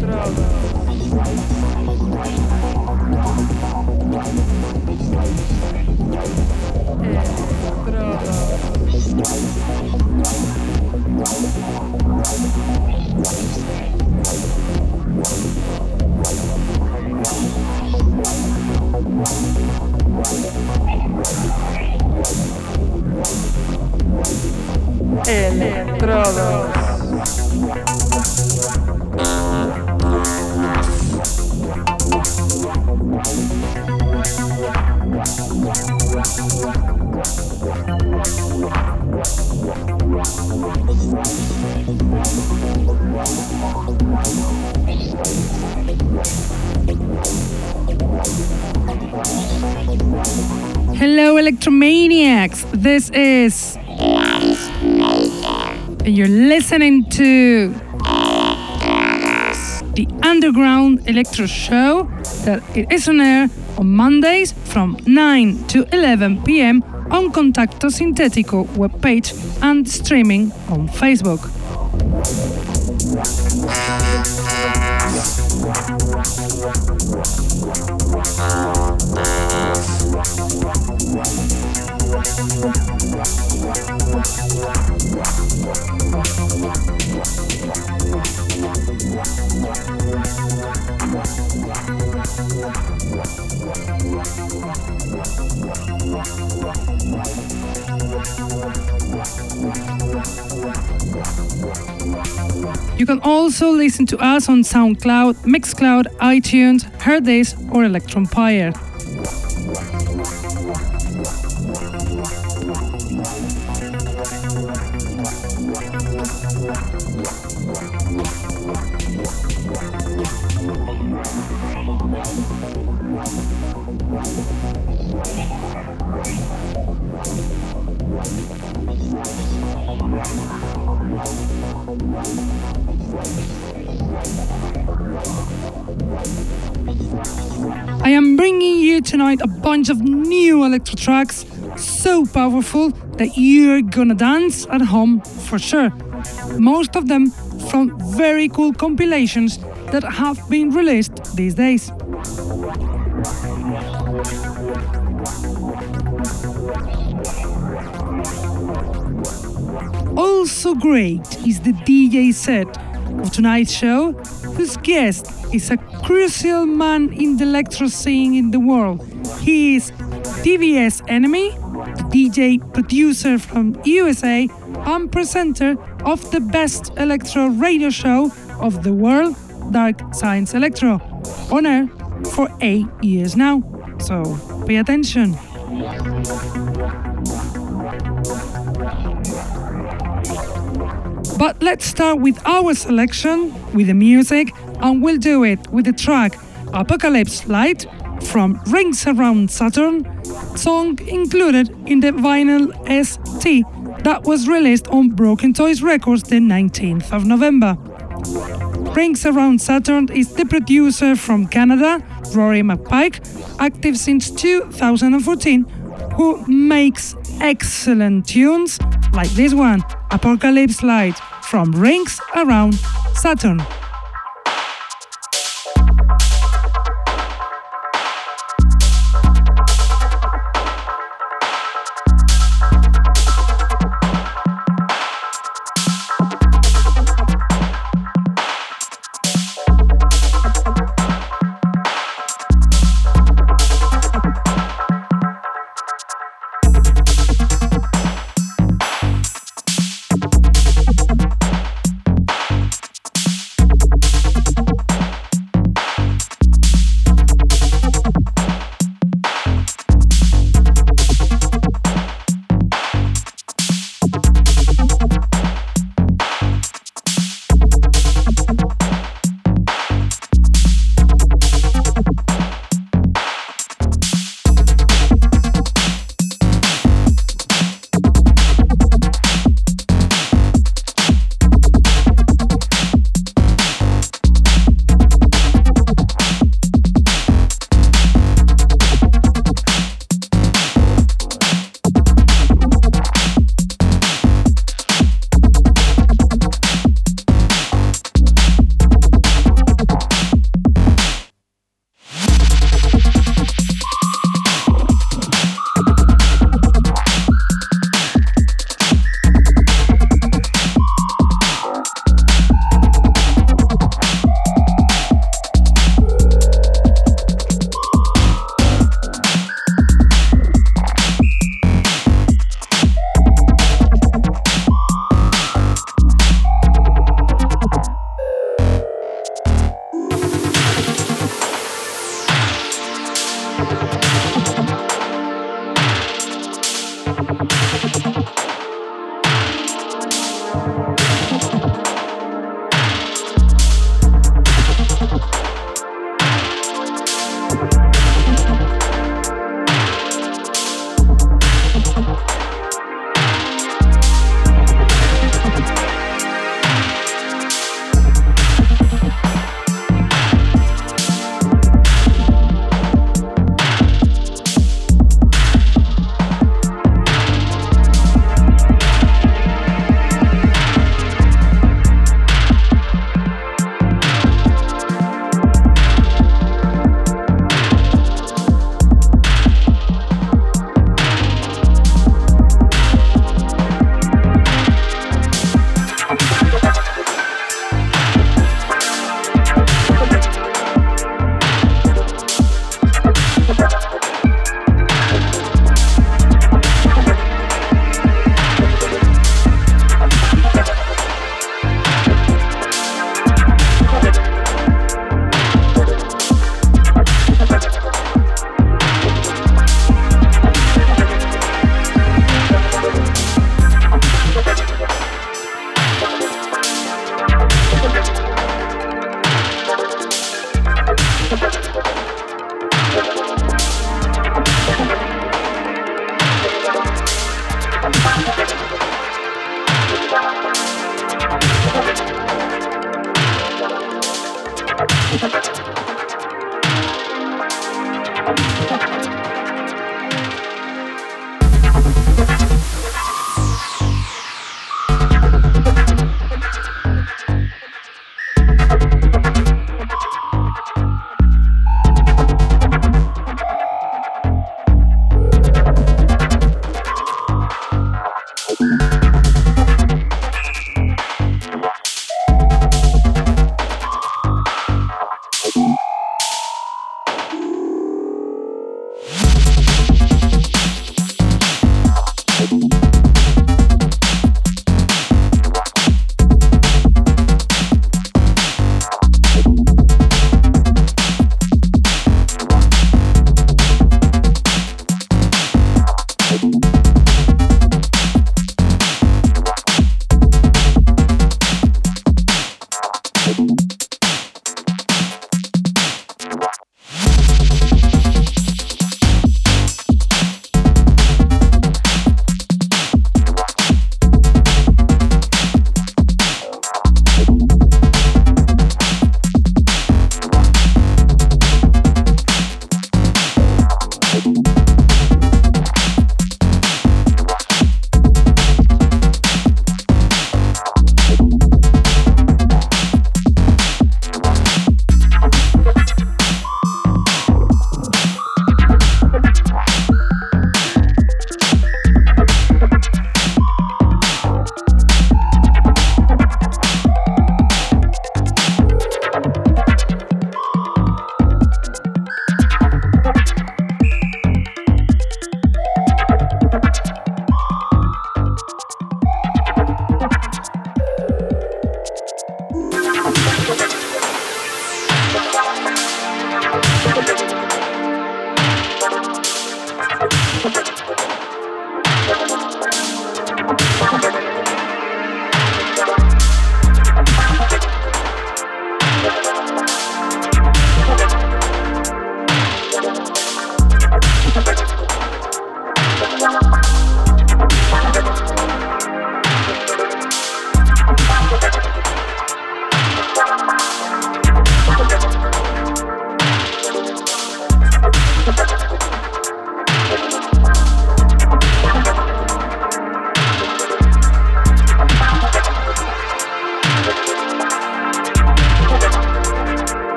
Правда. Hello, Electromaniacs. This is. And you're listening to. The Underground Electro Show that it is on air on Mondays from 9 to 11 pm on Contacto Sintetico webpage and streaming on Facebook. Also listen to us on SoundCloud, Mixcloud, iTunes, Hearthis, or Electronpire. Tonight a bunch of new electro tracks so powerful that you're gonna dance at home for sure. Most of them from very cool compilations that have been released these days. Also great is the DJ set of tonight's show, whose guest is a crucial man in the electro scene in the world. He is TVS Enemy, DJ producer from USA and presenter of the best electro radio show of the world, Dark Science Electro, on air for eight years now. So pay attention. But let's start with our selection, with the music, and we'll do it with the track Apocalypse Light from Rings Around Saturn, song included in the vinyl ST that was released on Broken Toys Records the 19th of November. Rings Around Saturn is the producer from Canada, Rory McPike, active since 2014, who makes excellent tunes like this one, Apocalypse Light from Rings Around Saturn.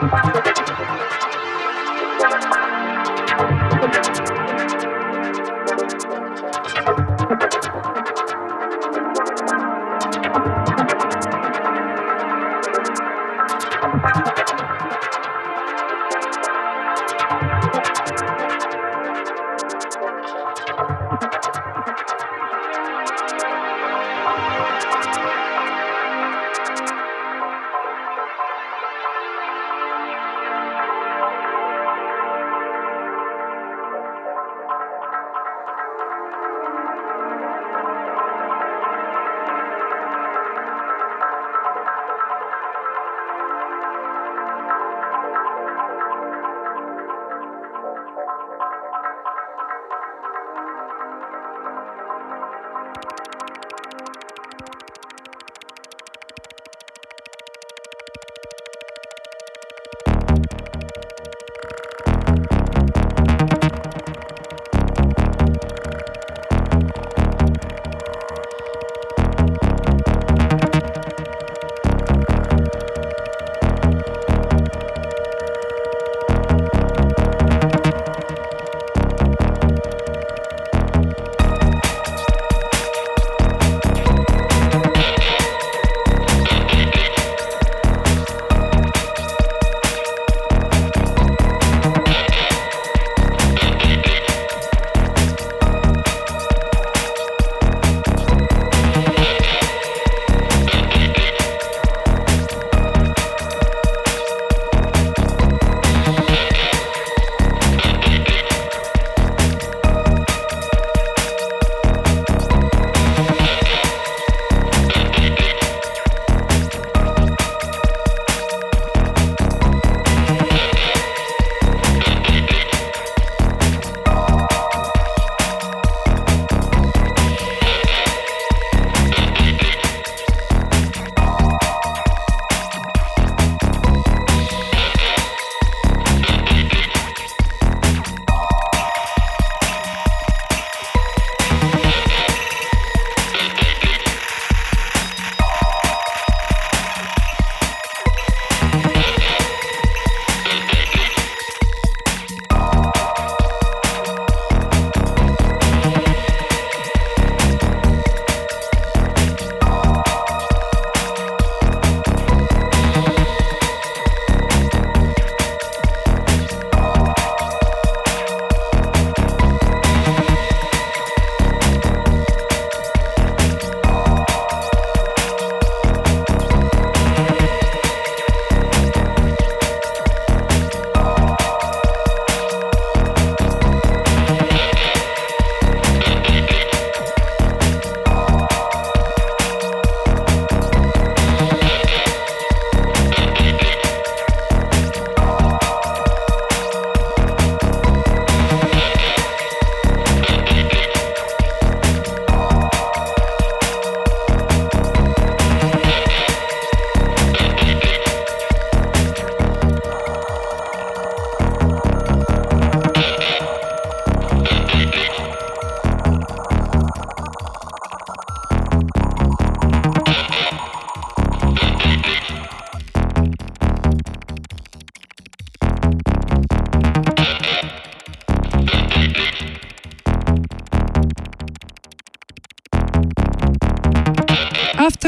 Música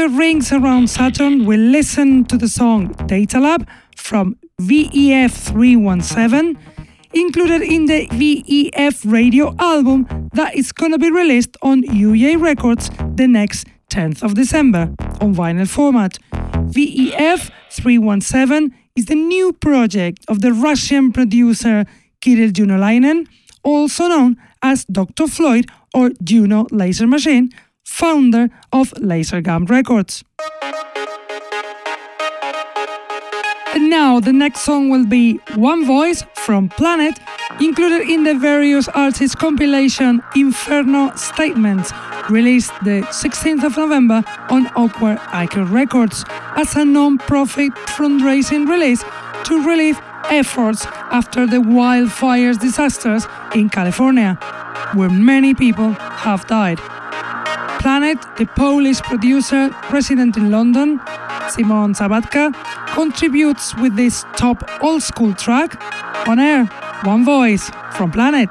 Rings Around Saturn, we listen to the song Data Lab from VEF 317, included in the VEF radio album that is gonna be released on UA Records the next 10th of December on vinyl format. VEF 317 is the new project of the Russian producer Kirill Junolainen, also known as Dr. Floyd or Juno Laser Machine, founder of Lasergum Records. And now the next song will be One Voice from Planet, included in the various artists compilation Inferno Statements, released the 16th of November on Awkward Icon Records as a non-profit fundraising release to relieve efforts after the wildfires disasters in California, where many people have died. Planet, the Polish producer resident in London, Simon Sabatka, contributes with this top old school track on air, One Voice from Planet.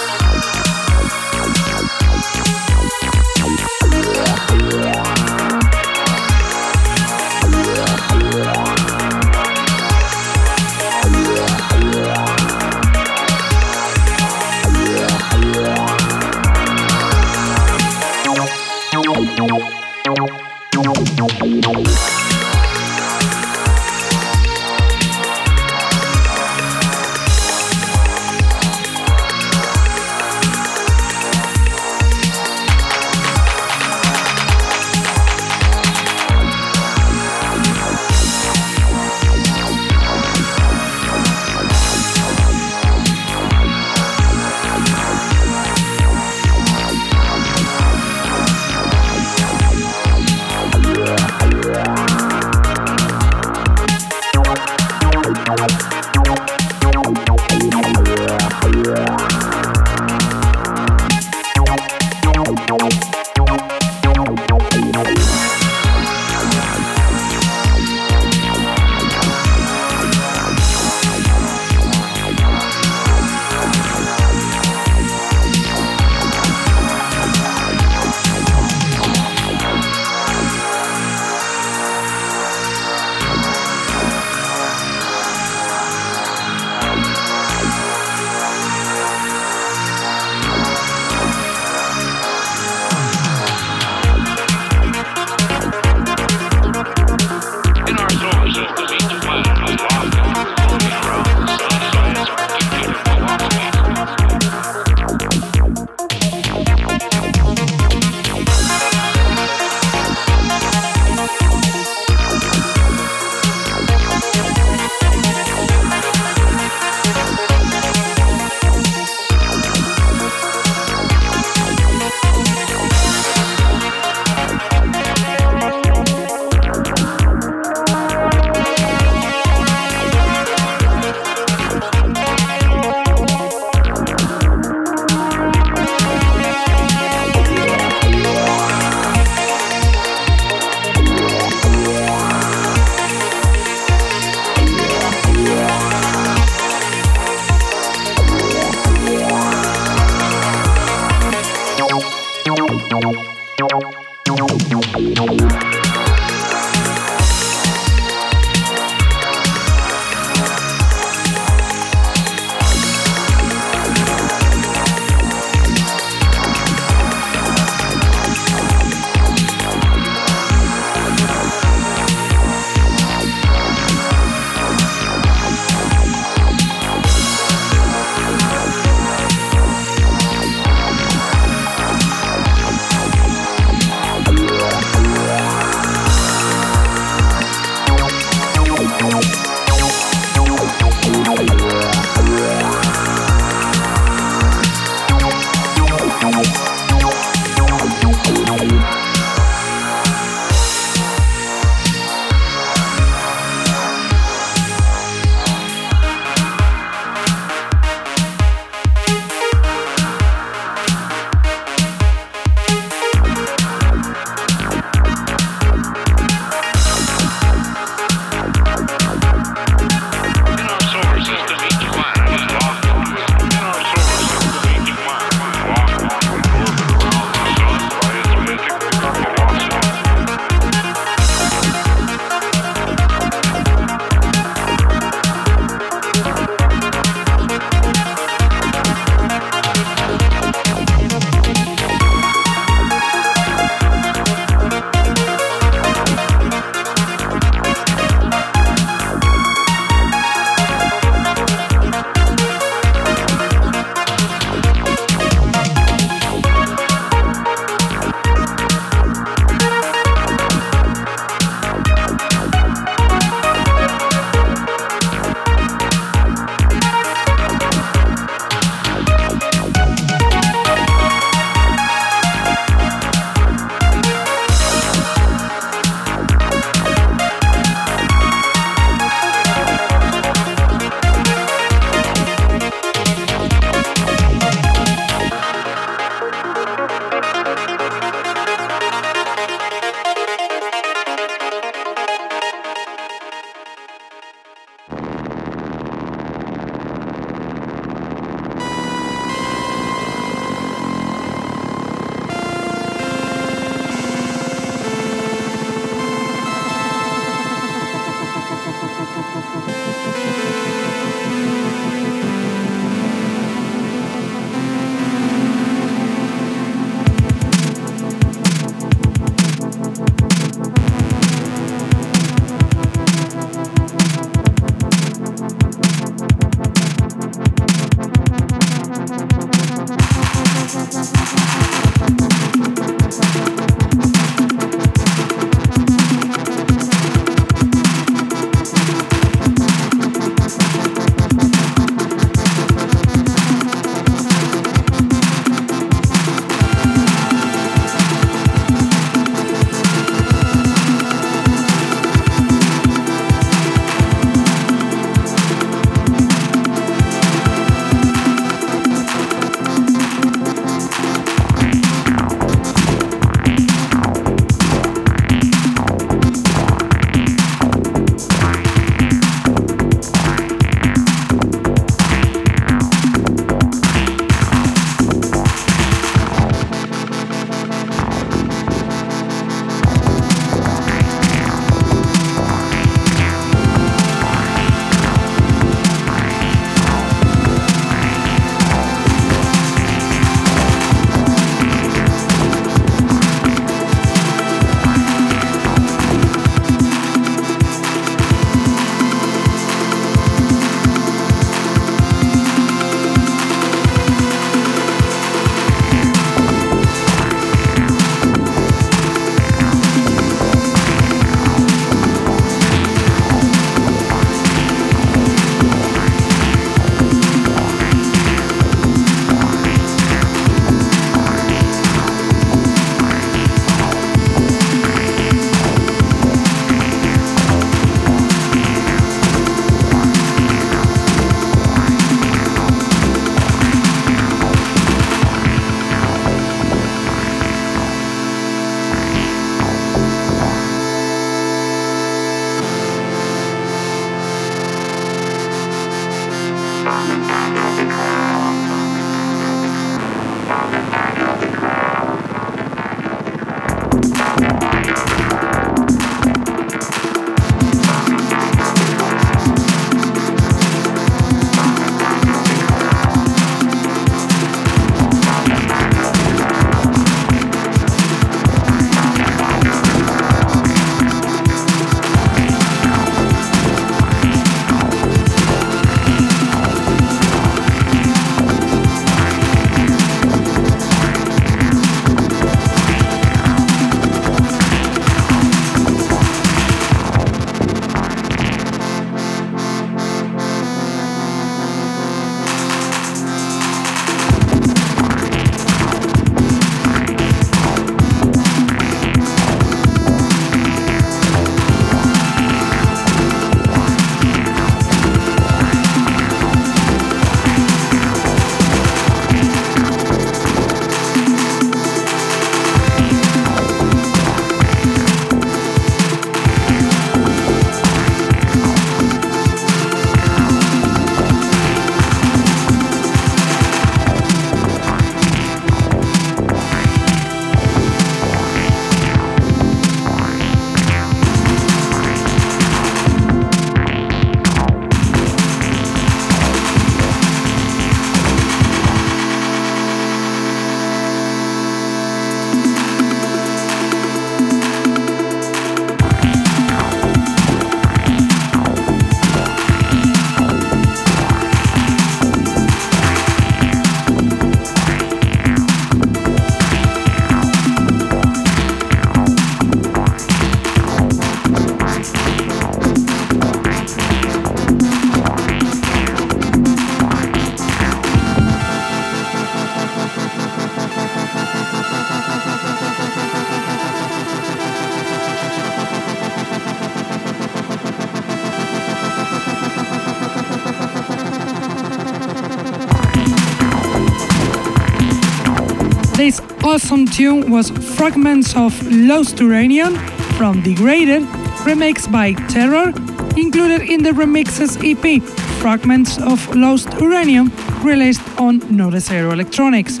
Awesome tune was Fragments of Lost Uranium from Degraded, remixed by Terror, included in the remixes EP Fragments of Lost Uranium, released on Note Electronics.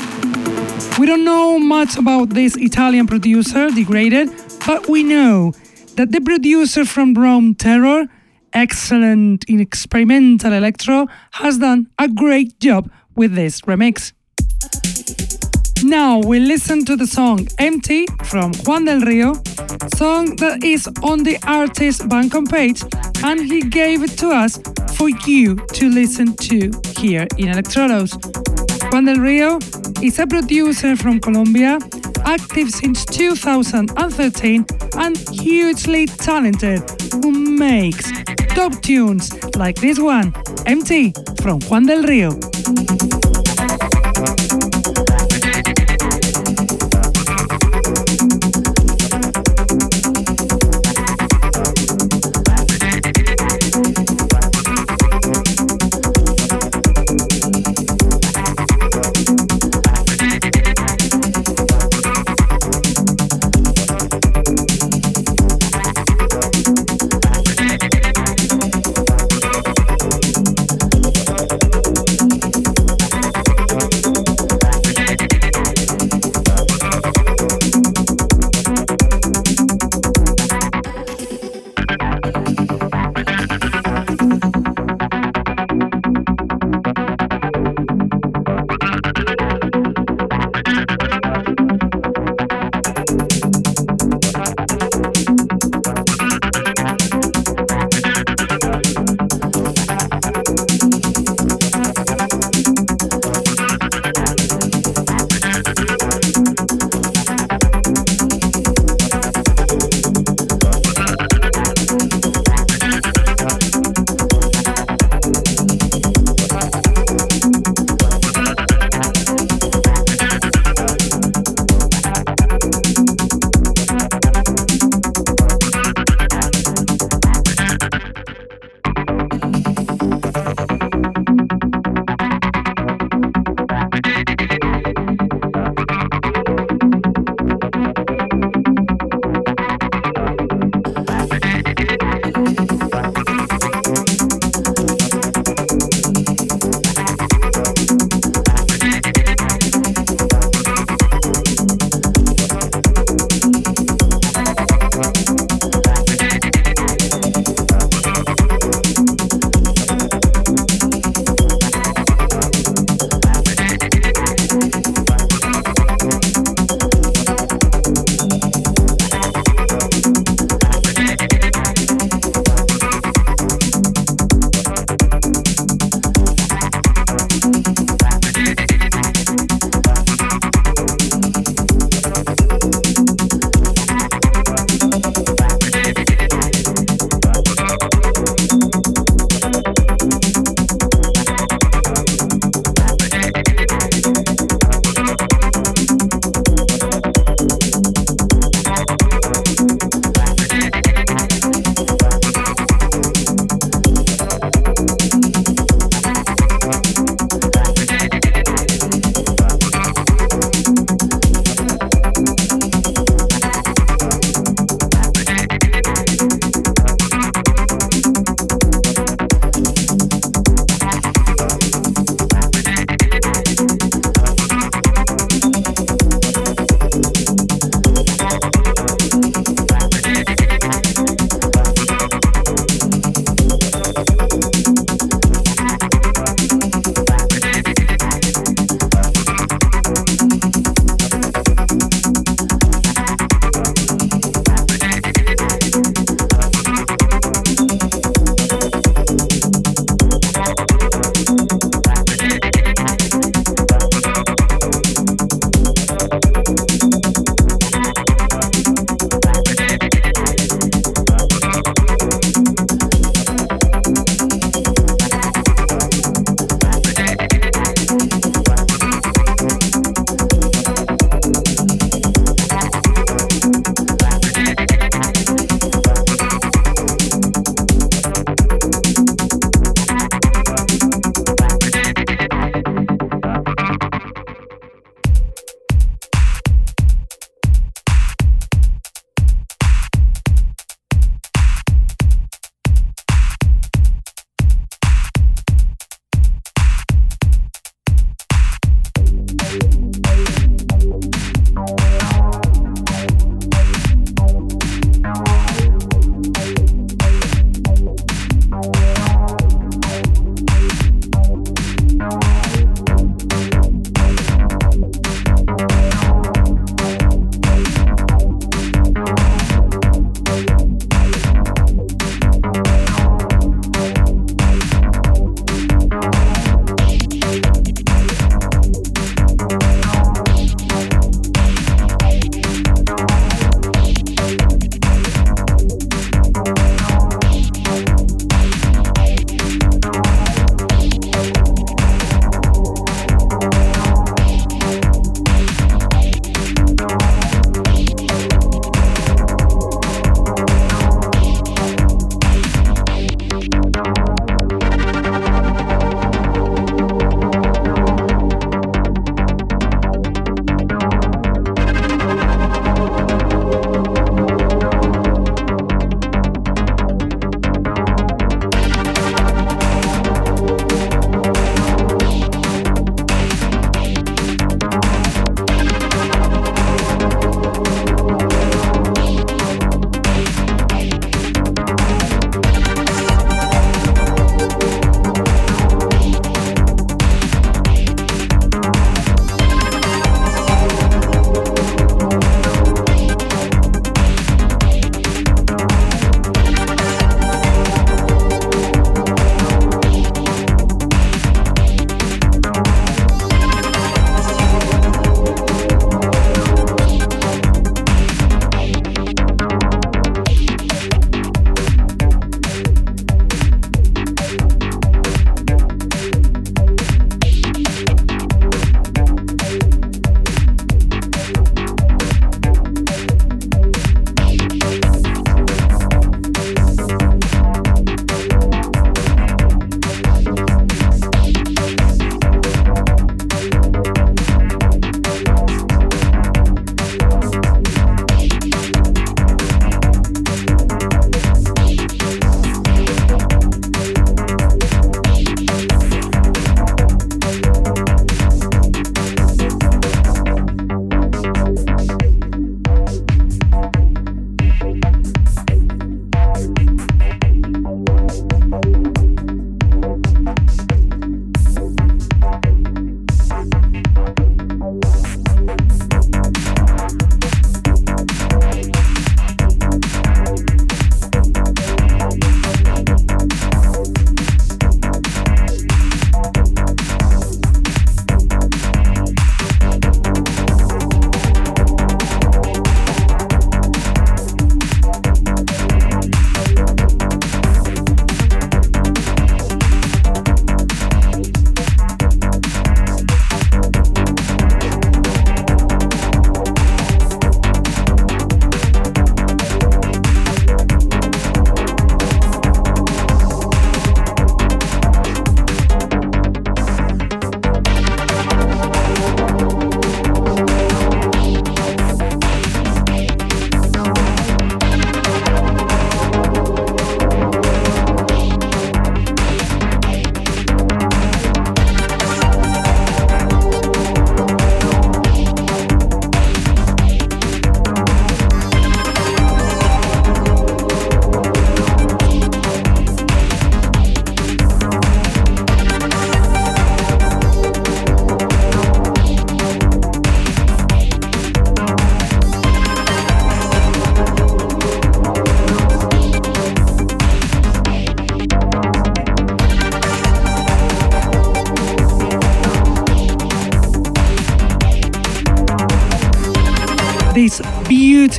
We don't know much about this Italian producer, Degraded, but we know that the producer from Rome, Terror, excellent in experimental electro, has done a great job with this remix. Now we listen to the song Empty from Juan del Rio, song that is on the artist Bandcamp page and he gave it to us for you to listen to here in Electrodos. Juan del Rio is a producer from Colombia, active since 2013 and hugely talented who makes top tunes like this one, Empty from Juan del Rio.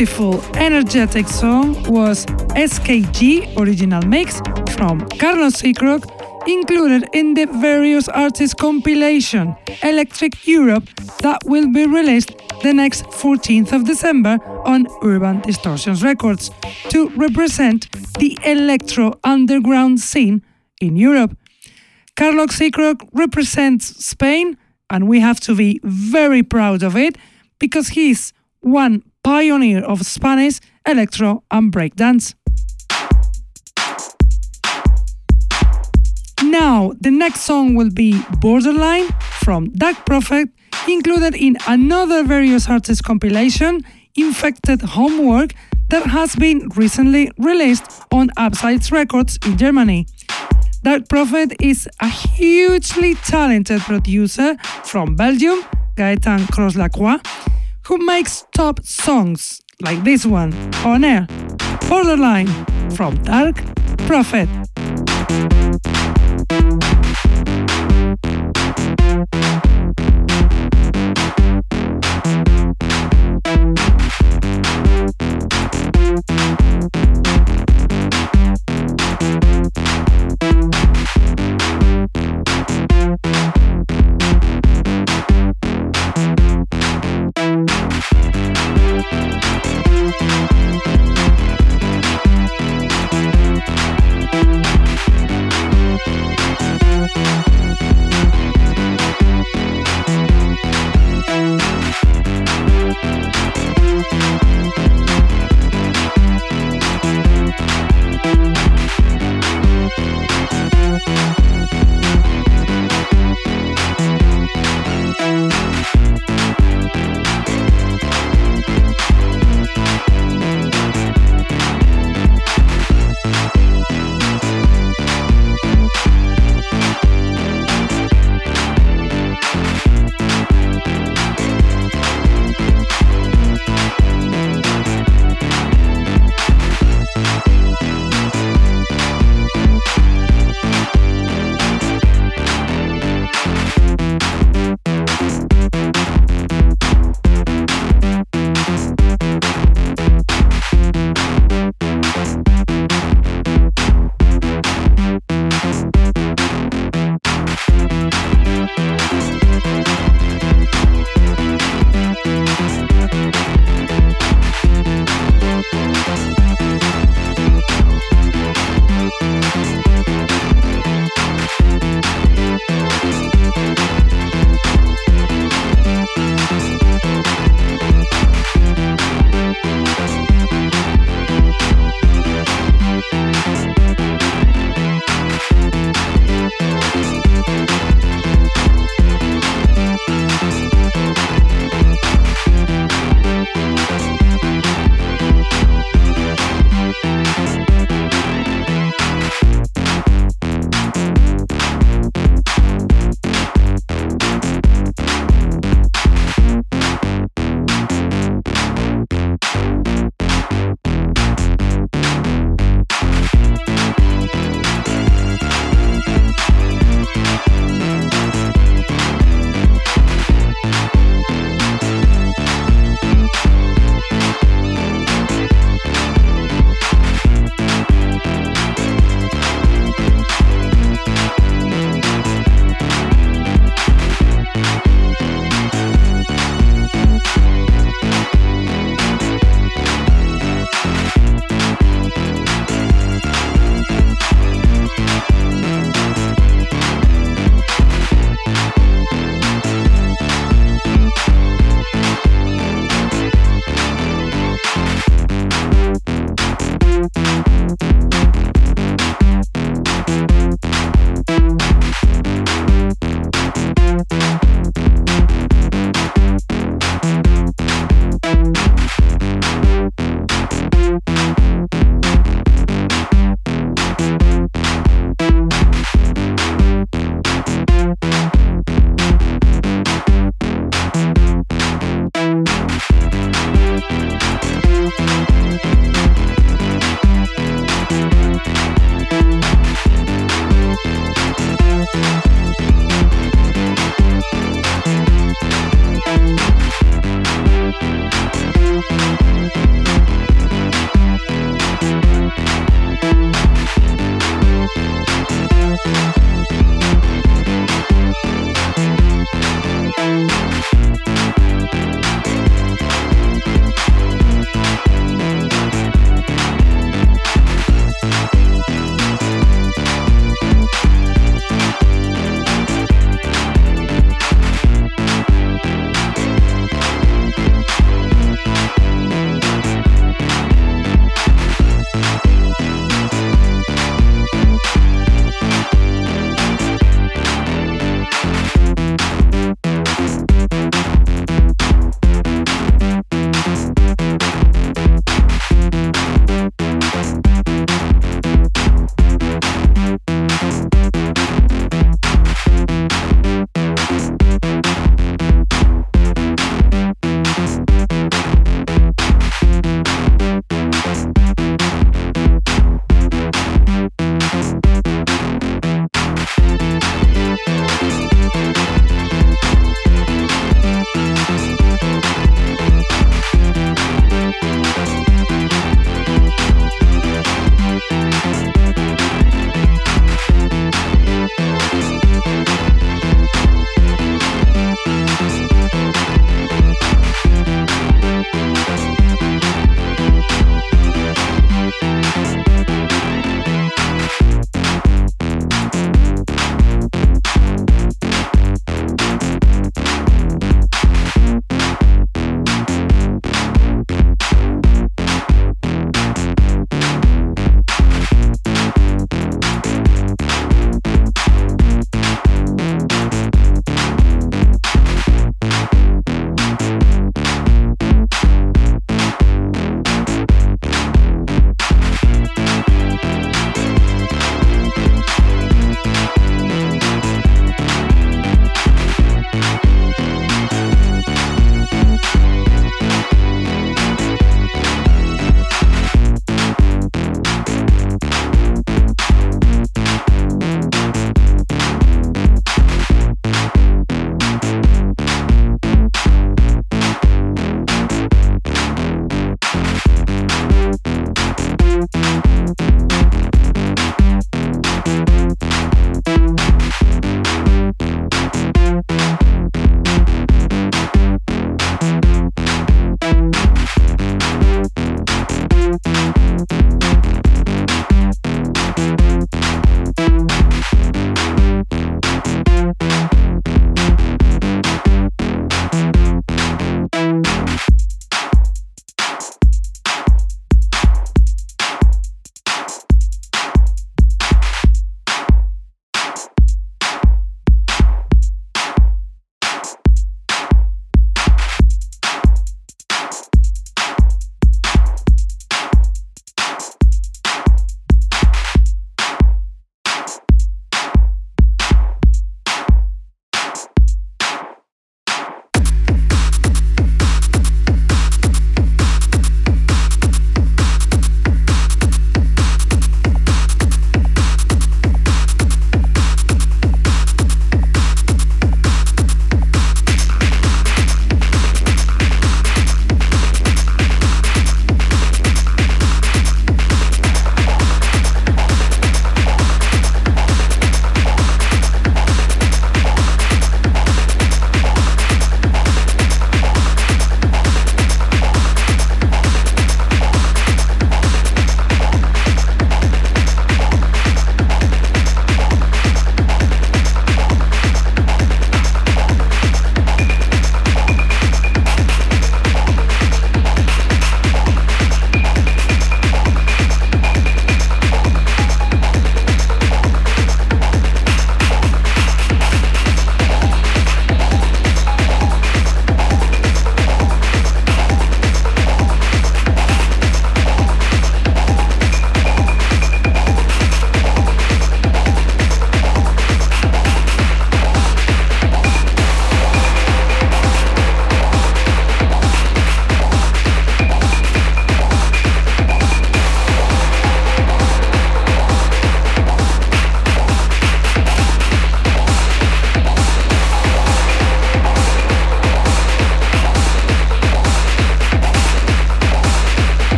Beautiful, energetic song was SKG original mix from Carlos Seacrock, included in the various artists compilation Electric Europe that will be released the next 14th of December on Urban Distortions Records to represent the electro underground scene in Europe. Carlos Seacrock represents Spain, and we have to be very proud of it because he's one pioneer of Spanish electro and breakdance. Now, the next song will be Borderline from Dark Prophet, included in another various artists compilation, Infected Homework, that has been recently released on Upsides Records in Germany. Dark Prophet is a hugely talented producer from Belgium, Gaetan Cross-Lacroix, who makes top songs like this one on air. Borderline from Dark Prophet.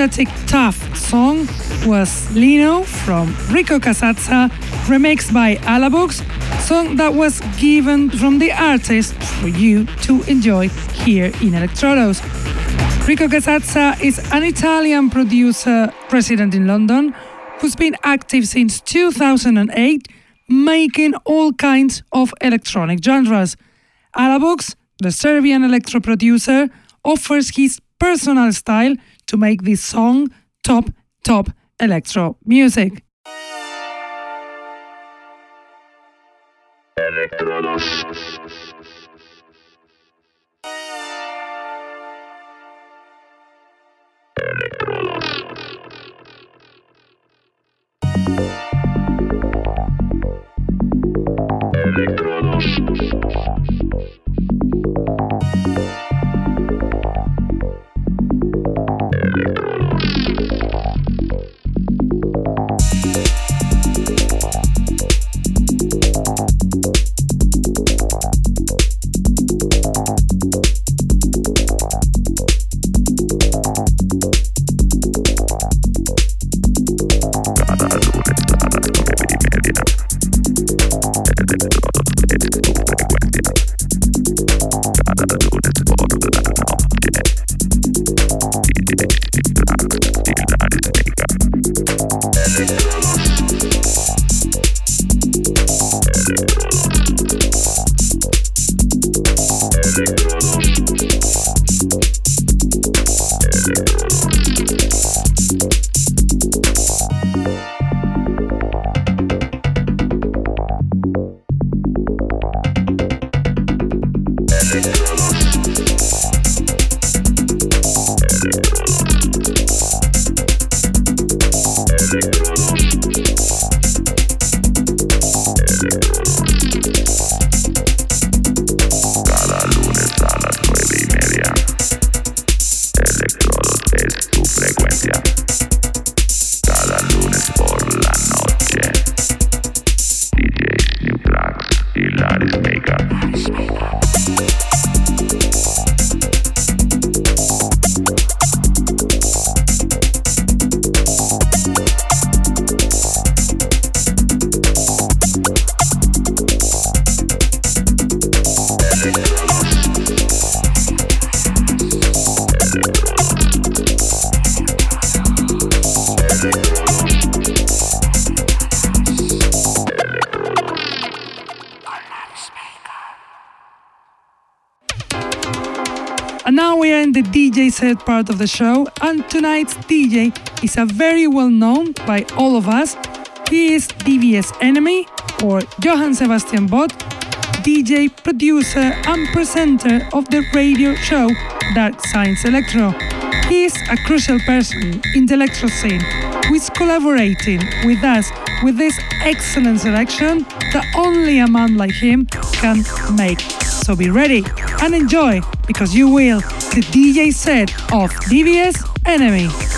Energetic, tough song was Lino from Rico Casazza, remixed by Alabux, song that was given from the artist for you to enjoy here in Electrodos. Rico Casazza is an Italian producer resident in London who's been active since 2008, making all kinds of electronic genres. Alabux, the Serbian electro producer, offers his personal style to make this song top, top electro music. Set part of the show, and tonight's DJ is a very well known by all of us. He is DVS Enemy, or Johann Sebastian Bott, DJ, producer, and presenter of the radio show Dark Science Electro. He is a crucial person in the electro scene who is collaborating with us with this excellent selection that only a man like him can make. So be ready and enjoy because you will the DJ set of DVS Enemy.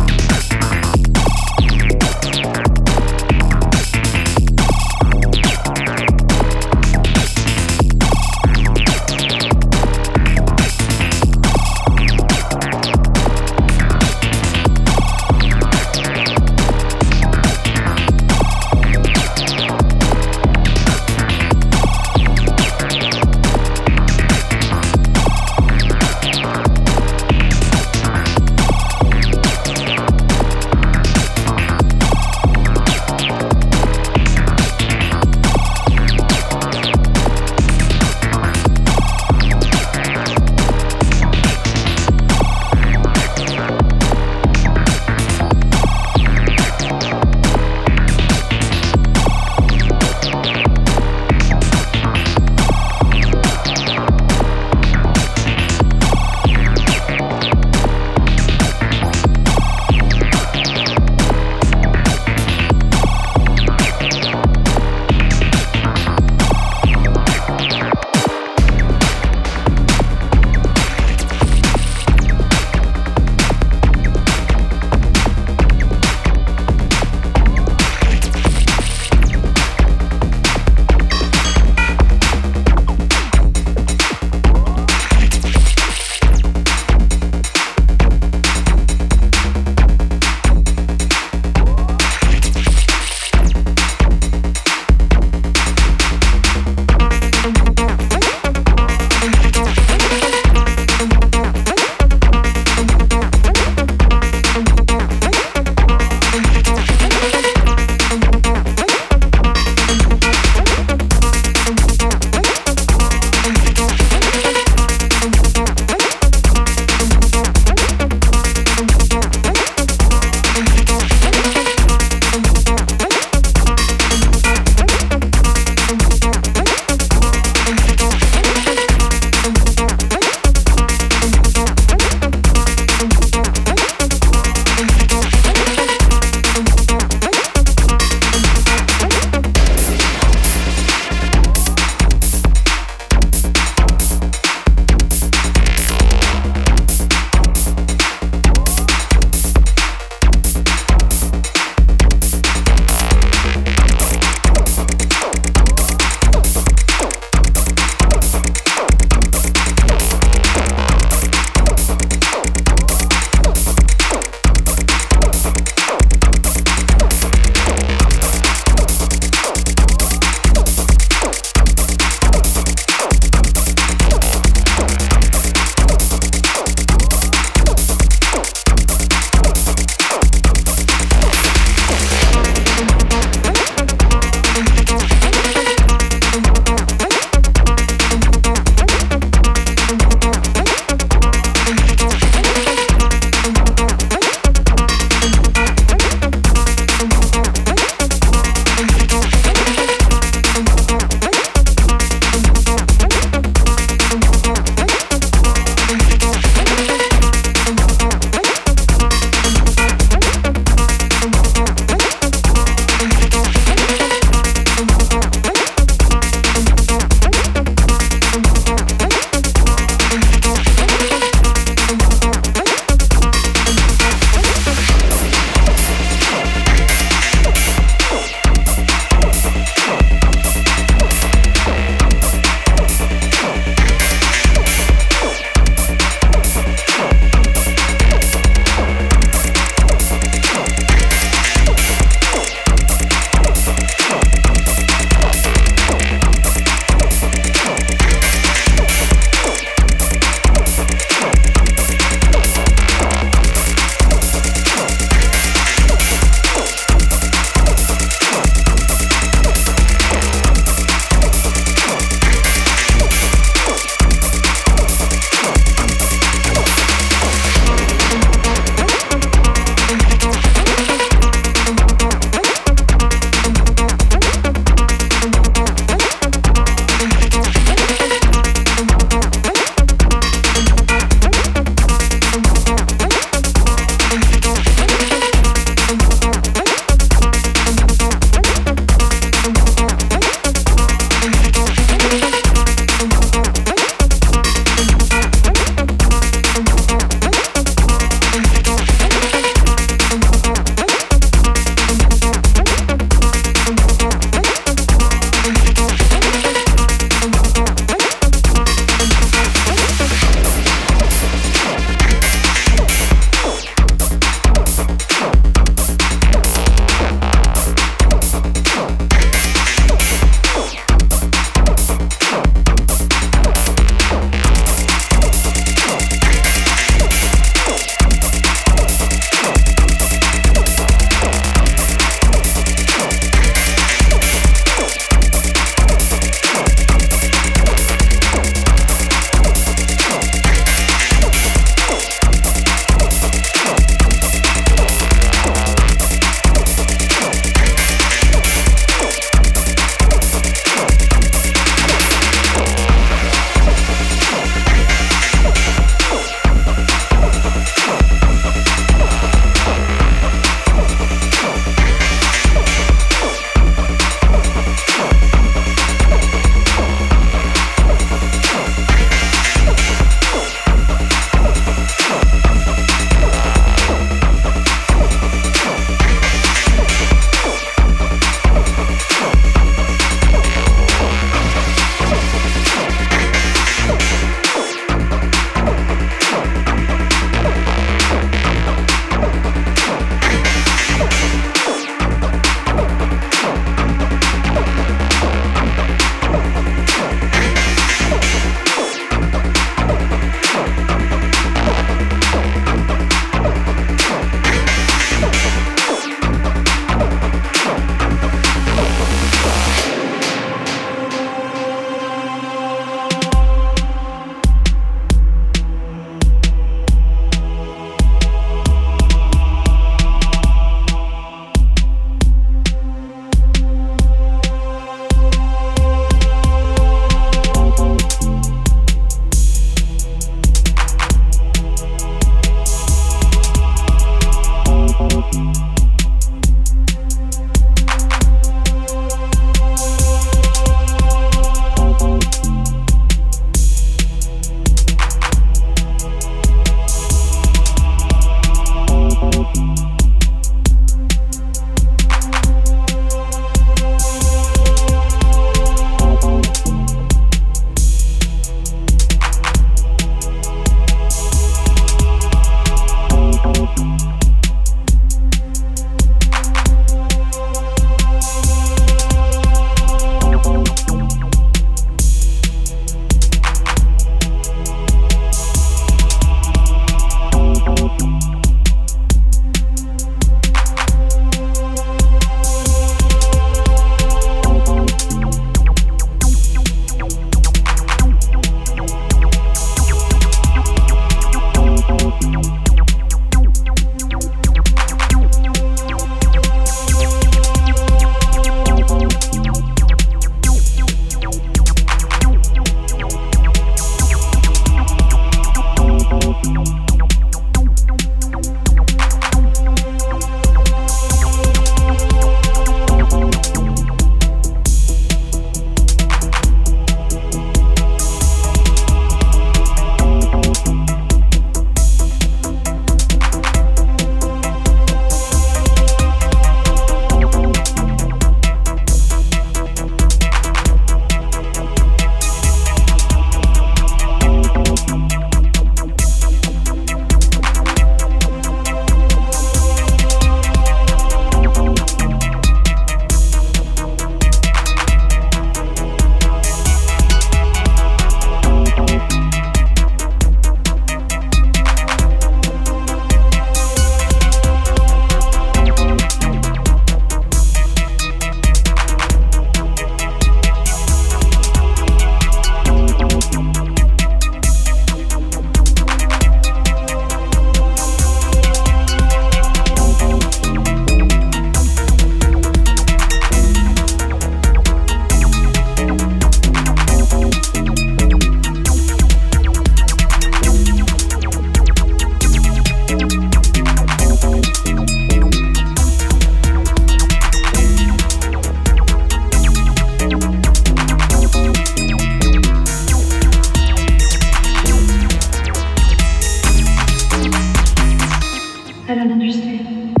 understand.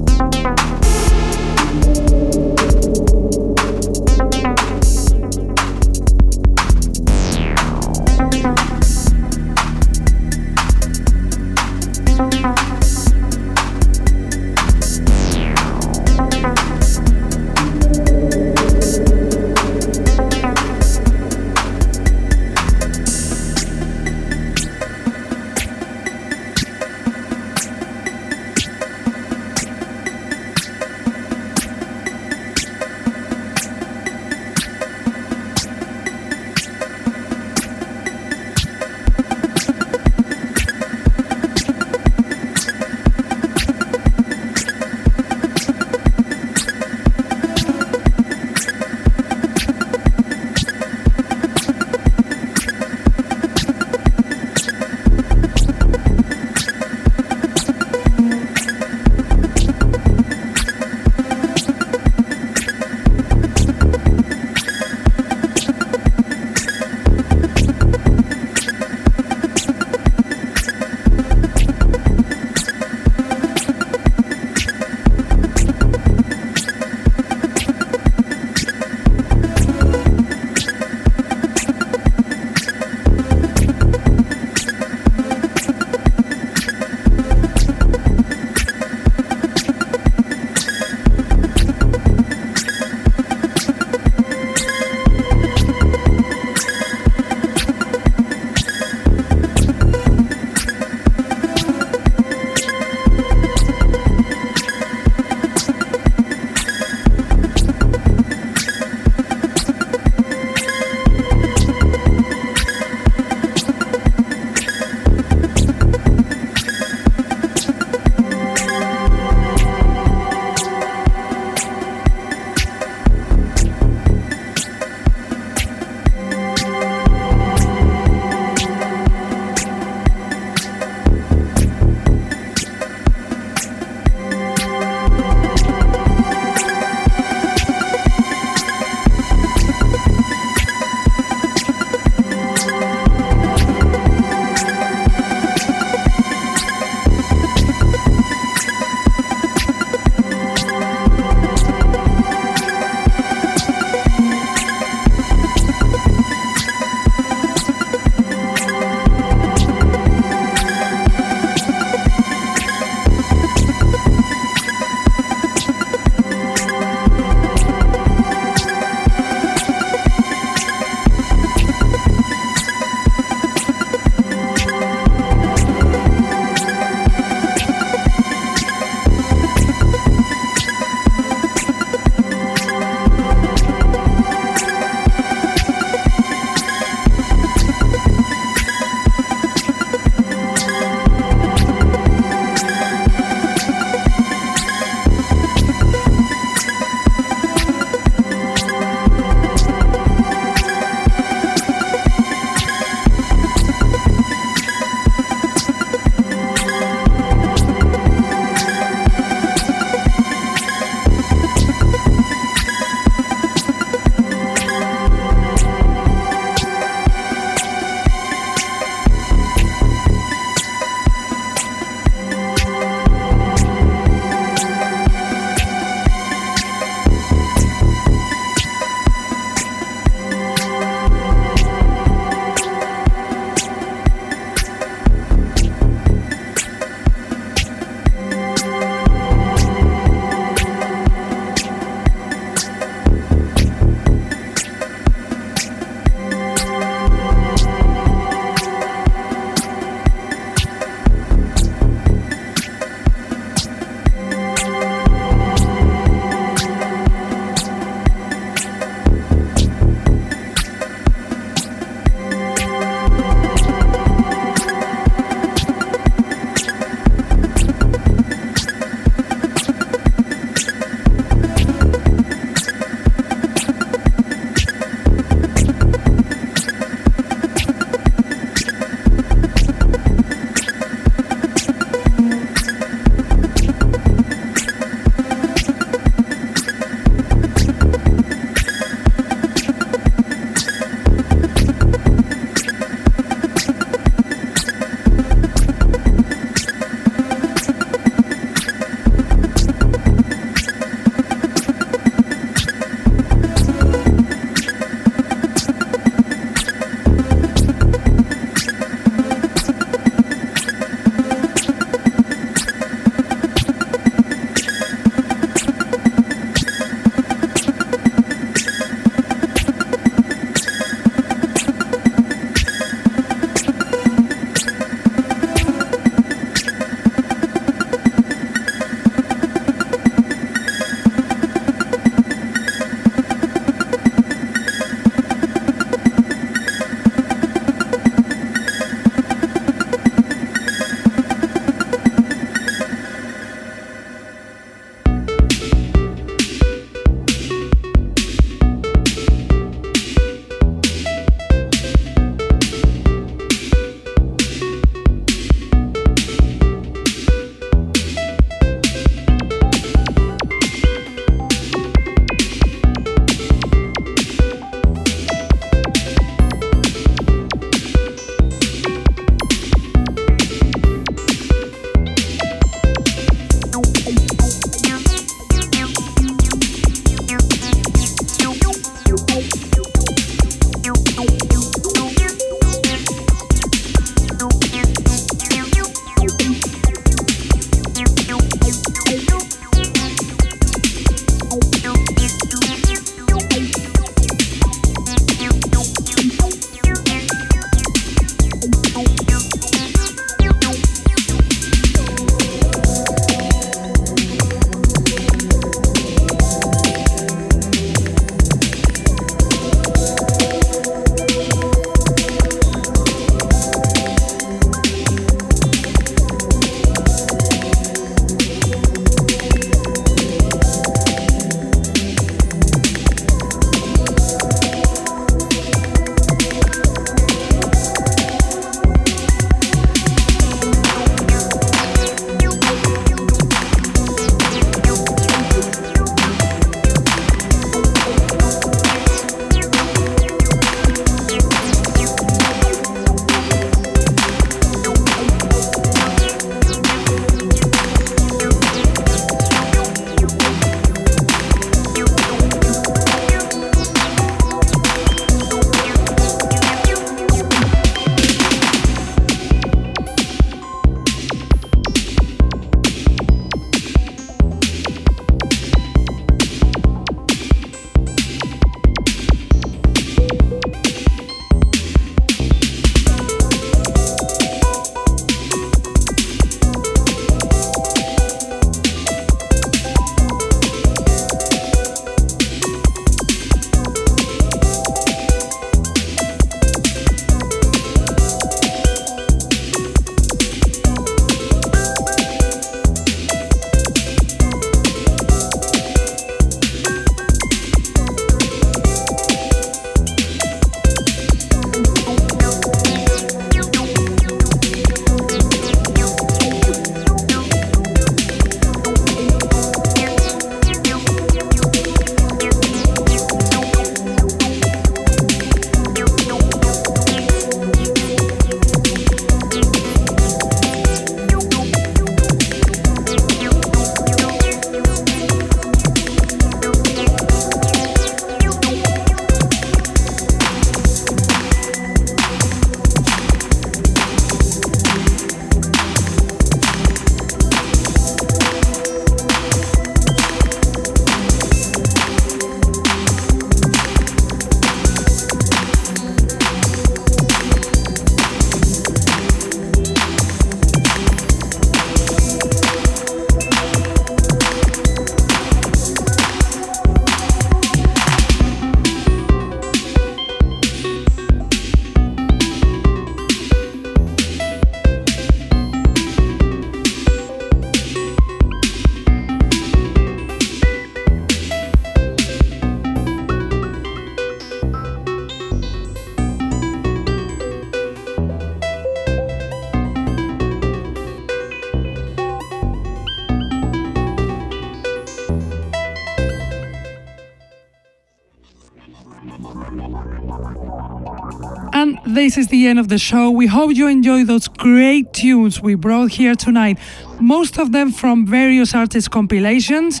This is the end of the show. We hope you enjoyed those great tunes we brought here tonight, most of them from various artist compilations,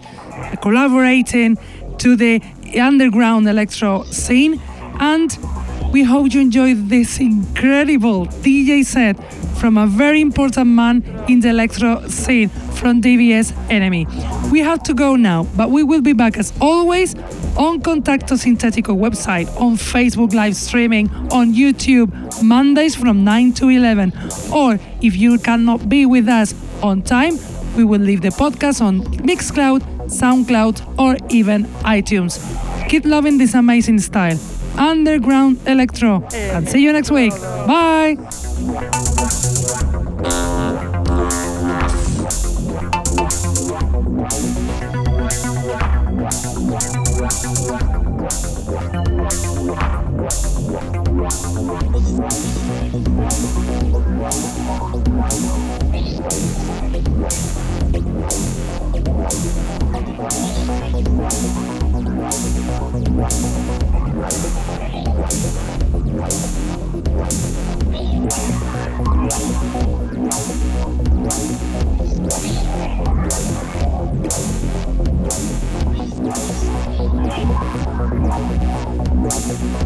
collaborating to the underground electro scene. And we hope you enjoyed this incredible DJ set from a very important man in the electro scene from DBS Enemy. We have to go now, but we will be back as always on Contacto Sintetico website, on Facebook live streaming, on YouTube, Mondays from 9 to 11. Or if you cannot be with us on time, we will leave the podcast on Mixcloud, SoundCloud, or even iTunes. Keep loving this amazing style. Underground Electro. And see you next week. Bye. Thank you.